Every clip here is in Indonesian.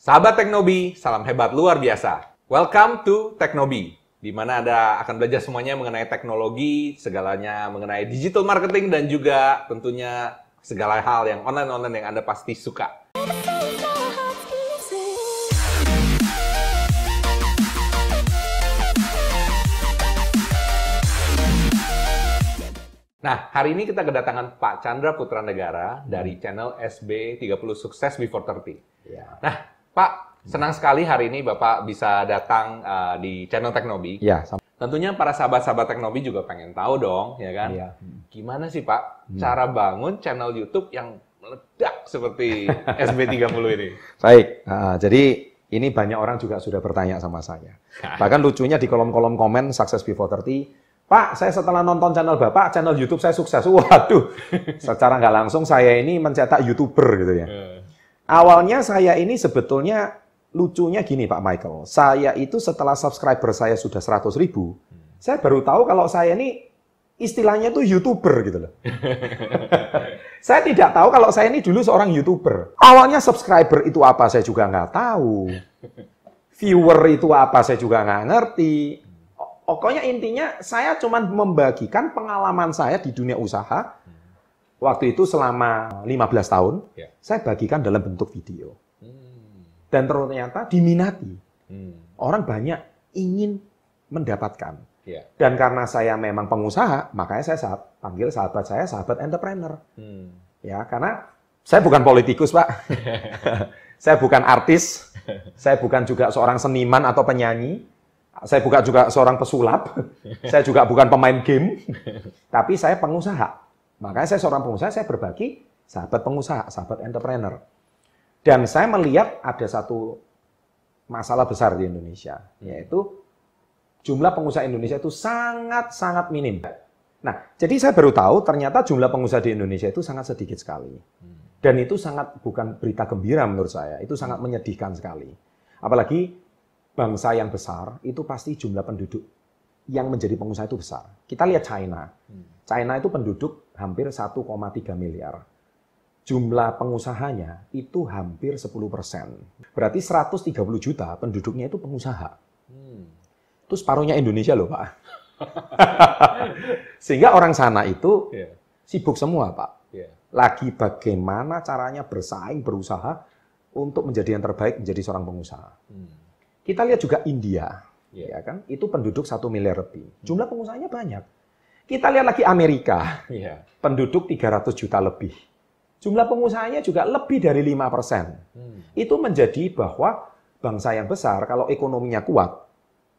Sahabat Teknobi, salam hebat luar biasa. Welcome to Teknobi, di mana Anda akan belajar semuanya mengenai teknologi, segalanya mengenai digital marketing, dan juga tentunya segala hal yang online-online yang Anda pasti suka. Nah, hari ini kita kedatangan Pak Chandra Putra Negara dari channel SB 30 Sukses Before 30. Ya. Nah, Pak, senang sekali hari ini Bapak bisa datang uh, di channel Teknobi. Ya, sama. Tentunya para sahabat-sahabat Teknobi juga pengen tahu dong, ya kan? Iya. Gimana sih Pak cara bangun channel YouTube yang meledak seperti SB 30 ini? Baik, ah, jadi ini banyak orang juga sudah bertanya sama saya. Bahkan lucunya di kolom-kolom komen Success Before 30, Pak, saya setelah nonton channel Bapak, channel YouTube saya sukses. Waduh, secara nggak langsung saya ini mencetak YouTuber gitu ya. Awalnya saya ini sebetulnya lucunya gini Pak Michael. Saya itu setelah subscriber saya sudah 100 ribu, saya baru tahu kalau saya ini istilahnya tuh YouTuber gitu loh. saya tidak tahu kalau saya ini dulu seorang YouTuber. Awalnya subscriber itu apa saya juga nggak tahu. Viewer itu apa saya juga nggak ngerti. Pokoknya intinya saya cuma membagikan pengalaman saya di dunia usaha. Waktu itu selama 15 tahun, Ya. saya bagikan dalam bentuk video. Hmm. Dan ternyata diminati. Hmm. Orang banyak ingin mendapatkan. Ya. Dan karena saya memang pengusaha, makanya saya saat, panggil sahabat saya sahabat entrepreneur. Hmm. Ya, karena saya bukan politikus, Pak. saya bukan artis. Saya bukan juga seorang seniman atau penyanyi. Saya bukan juga seorang pesulap. saya juga bukan pemain game. Tapi saya pengusaha. Makanya saya seorang pengusaha, saya berbagi sahabat pengusaha, sahabat entrepreneur. Dan saya melihat ada satu masalah besar di Indonesia, yaitu jumlah pengusaha Indonesia itu sangat-sangat minim. Nah, jadi saya baru tahu ternyata jumlah pengusaha di Indonesia itu sangat sedikit sekali. Dan itu sangat bukan berita gembira menurut saya, itu sangat menyedihkan sekali. Apalagi bangsa yang besar itu pasti jumlah penduduk yang menjadi pengusaha itu besar. Kita lihat China. China itu penduduk hampir 1,3 miliar. Jumlah pengusahanya itu hampir 10 persen. Berarti 130 juta penduduknya itu pengusaha. Hmm. Itu separuhnya Indonesia loh Pak. Sehingga orang sana itu Ya. sibuk semua Pak. Ya. Lagi bagaimana caranya bersaing, berusaha untuk menjadi yang terbaik, menjadi seorang pengusaha. Hmm. Kita lihat juga India, Ya. ya kan? Itu penduduk satu miliar lebih. Jumlah pengusahanya banyak. Kita lihat lagi Amerika, Ya. penduduk 300 juta lebih. Jumlah pengusahanya juga lebih dari 5 persen. Hmm. Itu menjadi bahwa bangsa yang besar, kalau ekonominya kuat,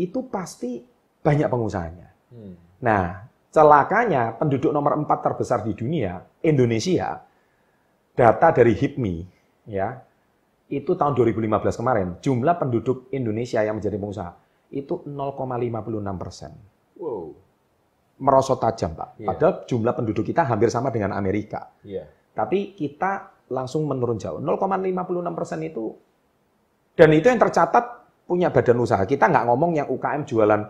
itu pasti banyak pengusahanya. Hmm. Nah, celakanya penduduk nomor 4 terbesar di dunia, Indonesia, data dari HIPMI, ya, itu tahun 2015 kemarin, jumlah penduduk Indonesia yang menjadi pengusaha itu 0,56 persen. Wow. Merosot tajam, Pak. Iya. Padahal jumlah penduduk kita hampir sama dengan Amerika. Ya. Tapi kita langsung menurun jauh. 0,56 persen itu, dan itu yang tercatat punya badan usaha. Kita nggak ngomong yang UKM jualan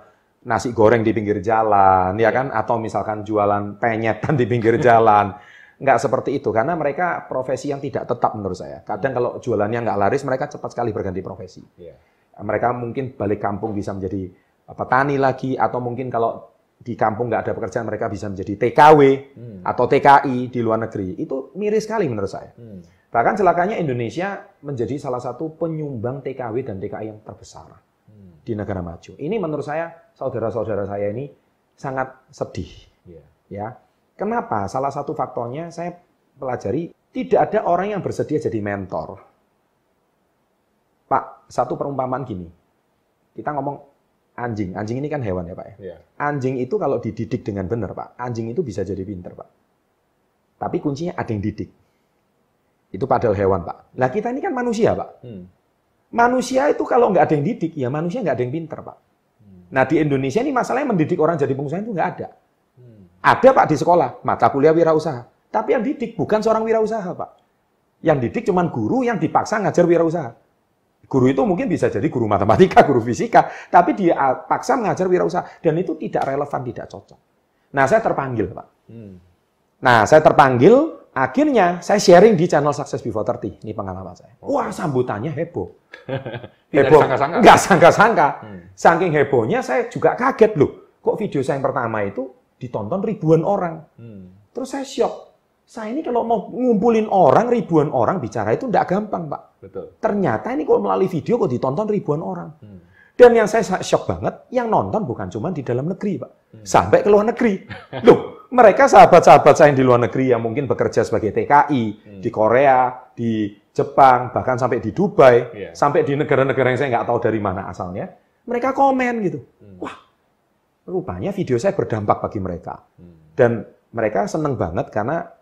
nasi goreng di pinggir jalan, ya kan? Atau misalkan jualan penyetan di pinggir jalan. Nggak seperti itu, karena mereka profesi yang tidak tetap menurut saya. Kadang kalau jualannya nggak laris, mereka cepat sekali berganti profesi. Ya. Mereka mungkin balik kampung bisa menjadi petani lagi, atau mungkin kalau di kampung nggak ada pekerjaan, mereka bisa menjadi TKW Hmm. atau TKI di luar negeri. Itu miris sekali menurut saya. Hmm. Bahkan celakanya Indonesia menjadi salah satu penyumbang TKW dan TKI yang terbesar Hmm. di negara maju. Ini menurut saya, saudara-saudara saya ini sangat sedih. Ya. Ya, Kenapa? Salah satu faktornya saya pelajari, tidak ada orang yang bersedia jadi mentor. Pak, satu perumpamaan gini. Kita ngomong anjing. Anjing ini kan hewan ya Pak ya. Ya. Anjing itu kalau dididik dengan benar, Pak, anjing itu bisa jadi pinter, Pak. Tapi kuncinya ada yang didik. Itu padahal hewan, Pak. Lah kita ini kan manusia, Pak. Hmm. Manusia itu kalau nggak ada yang didik, ya manusia nggak ada yang pinter, Pak. Nah di Indonesia ini masalahnya mendidik orang jadi pengusaha itu nggak ada. Hmm. Ada, Pak, di sekolah, mata kuliah wirausaha. Tapi yang didik bukan seorang wirausaha, Pak. Yang didik cuman guru yang dipaksa ngajar wirausaha. Guru itu mungkin bisa jadi guru matematika, guru fisika, tapi dia ah, paksa mengajar wirausaha dan itu tidak relevan, tidak cocok. Nah, saya terpanggil, Pak. Hmm. Nah, saya terpanggil, akhirnya saya sharing di channel Success Before 30. Ini pengalaman saya. Wah, sambutannya heboh. Tidak Heboh. disangka-sangka. Nggak sangka-sangka. Hmm. Saking hebohnya saya juga kaget loh. Kok video saya yang pertama itu ditonton ribuan orang. Hmm. Terus saya shock. Saya ini kalau mau ngumpulin orang, ribuan orang bicara itu nggak gampang, Pak. Betul. Ternyata ini kok melalui video kok ditonton ribuan orang. Hmm. Dan yang saya shock banget, yang nonton bukan cuma di dalam negeri, Pak. Hmm. Sampai ke luar negeri. Loh, mereka sahabat-sahabat saya yang di luar negeri yang mungkin bekerja sebagai TKI Hmm. di Korea, di Jepang, bahkan sampai di Dubai, Iya. sampai di negara-negara yang saya nggak tahu dari mana asalnya, mereka komen gitu. Hmm. Wah, rupanya video saya berdampak bagi mereka. Hmm. Dan mereka seneng banget karena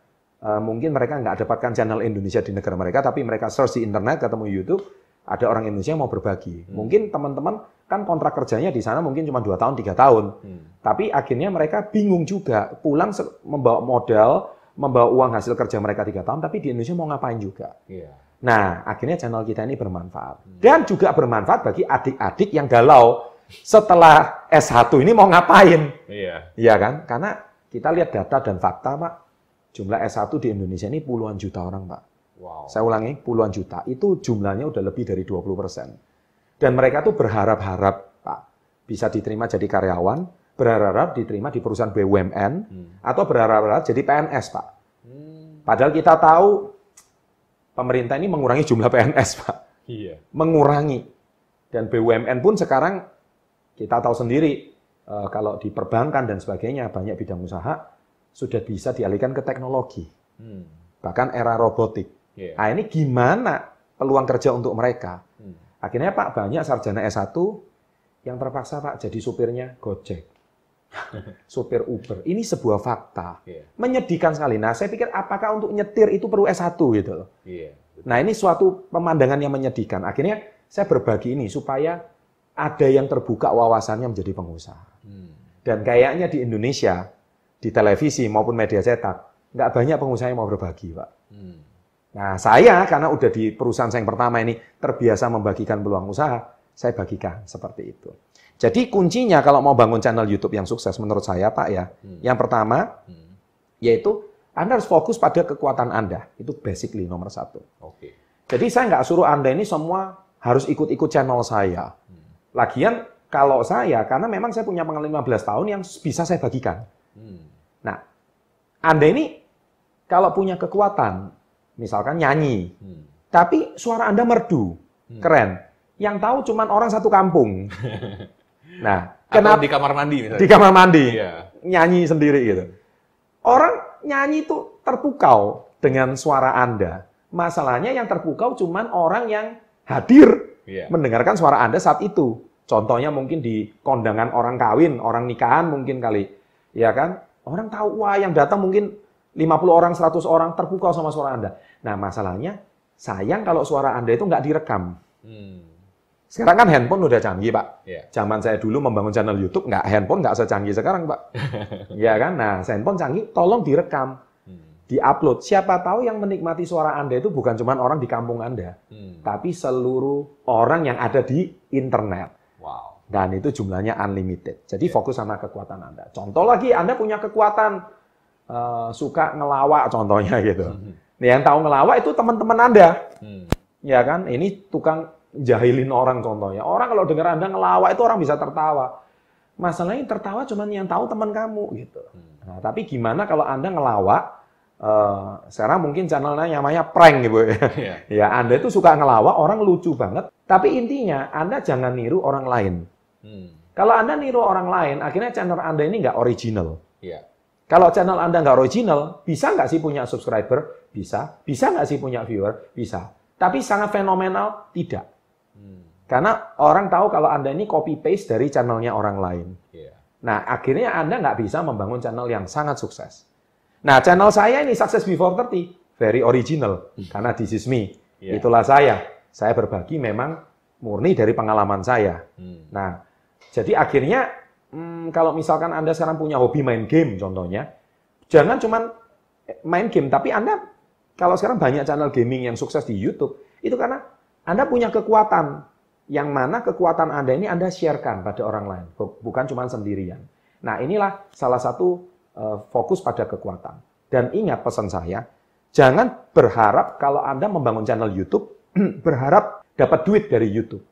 mungkin mereka nggak dapatkan channel Indonesia di negara mereka, tapi mereka search di internet, ketemu YouTube, ada orang Indonesia yang mau berbagi. Hmm. Mungkin teman-teman kan kontrak kerjanya di sana mungkin cuma dua tahun, tiga tahun. Hmm. Tapi akhirnya mereka bingung juga, pulang membawa modal, membawa uang hasil kerja mereka tiga tahun, tapi di Indonesia mau ngapain juga. Iya. Nah, akhirnya channel kita ini bermanfaat. Hmm. Dan juga bermanfaat bagi adik-adik yang galau setelah S1 ini mau ngapain. Iya. Iya kan? Karena kita lihat data dan fakta, Pak. Jumlah S1 di Indonesia ini puluhan juta orang, Pak. Wow. Saya ulangi, puluhan juta. Itu jumlahnya udah lebih dari 20 persen. Dan mereka tuh berharap-harap, Pak, bisa diterima jadi karyawan, berharap diterima di perusahaan BUMN, Hmm. atau berharap jadi PNS, Pak. Hmm. Padahal kita tahu pemerintah ini mengurangi jumlah PNS, Pak. Iya. Mengurangi. Dan BUMN pun sekarang kita tahu sendiri, eh, kalau di perbankan dan sebagainya, banyak bidang usaha sudah bisa dialihkan ke teknologi. Hmm. Bahkan era robotik. Iya. Nah ini gimana peluang kerja untuk mereka? Hmm. Akhirnya Pak banyak sarjana S1 yang terpaksa Pak jadi supirnya Gojek. Supir Uber. Ini sebuah fakta. Iya. Menyedihkan sekali. Nah saya pikir apakah untuk nyetir itu perlu S1 gitu loh. Iya. Nah ini suatu pemandangan yang menyedihkan. Akhirnya saya berbagi ini supaya ada yang terbuka wawasannya menjadi pengusaha. Hmm. Dan kayaknya di Indonesia, di televisi maupun media cetak, nggak banyak pengusaha yang mau berbagi Pak. Hmm. Nah, saya karena udah di perusahaan saya yang pertama ini terbiasa membagikan peluang usaha, saya bagikan seperti itu. Jadi kuncinya kalau mau bangun channel YouTube yang sukses menurut saya Pak ya, Hmm. yang pertama Hmm. yaitu Anda harus fokus pada kekuatan Anda. Itu basically nomor satu. Oke. Jadi saya nggak suruh Anda ini semua harus ikut-ikut channel saya. Hmm. Lagian kalau saya, karena memang saya punya pengalaman 15 tahun yang bisa saya bagikan. Hmm. Nah, Anda ini kalau punya kekuatan, misalkan nyanyi, Hmm. tapi suara Anda merdu, Hmm. keren. Yang tahu cuman orang satu kampung. Nah, kenapa di kamar mandi misalnya? di kamar mandi Iya. nyanyi sendiri gitu? Orang nyanyi itu terpukau dengan suara Anda. Masalahnya yang terpukau cuman orang yang hadir Iya. mendengarkan suara Anda saat itu. Contohnya mungkin di kondangan orang kawin, orang nikahan mungkin kali. Ya kan? Orang tahu, wah yang datang mungkin 50 orang, 100 orang terpukau sama suara Anda. Nah masalahnya, sayang kalau suara Anda itu nggak direkam. Hmm. Sekarang kan handphone udah canggih, Pak. Iya. Zaman saya dulu membangun channel YouTube, nggak handphone nggak secanggih sekarang, Pak. ya kan? Nah, handphone canggih, tolong direkam, Hmm. diupload. Siapa tahu yang menikmati suara Anda itu bukan cuma orang di kampung Anda, Hmm. tapi seluruh orang yang ada di internet. Dan itu jumlahnya unlimited. Jadi fokus sama kekuatan Anda. Contoh lagi, Anda punya kekuatan eh, suka ngelawak contohnya gitu. Hmm. Yang tahu ngelawak itu teman-teman Anda. Hmm. Ya kan? Ini tukang jahilin orang contohnya. Orang kalau dengar Anda ngelawak itu orang bisa tertawa. Masalahnya tertawa cuma yang tahu teman kamu gitu. Hmm. Nah, tapi gimana kalau Anda ngelawak eh, sekarang mungkin channelnya namanya prank gitu ya. Iya. Ya, Anda itu suka ngelawak, orang lucu banget. Tapi intinya, Anda jangan niru orang lain. Hmm. Kalau Anda niru orang lain, akhirnya channel Anda ini nggak original. Iya. Kalau channel Anda nggak original, bisa nggak sih punya subscriber? Bisa. Bisa nggak sih punya viewer? Bisa. Tapi sangat fenomenal? Tidak. Hmm. Karena orang tahu kalau Anda ini copy-paste dari channelnya orang lain. Iya. Nah, akhirnya Anda nggak bisa membangun channel yang sangat sukses. Nah, channel saya ini Success Before 30, very original. Karena this is me. Iya. Itulah saya. Saya berbagi memang murni dari pengalaman saya. Hmm. Nah, jadi akhirnya hmm, kalau misalkan Anda sekarang punya hobi main game contohnya, jangan cuman main game, tapi Anda kalau sekarang banyak channel gaming yang sukses di YouTube, itu karena Anda punya kekuatan yang mana kekuatan Anda ini Anda sharekan pada orang lain, bu- bukan cuma sendirian. Nah, inilah salah satu eh, fokus pada kekuatan. Dan ingat pesan saya, jangan berharap kalau Anda membangun channel YouTube, berharap dapat duit dari YouTube.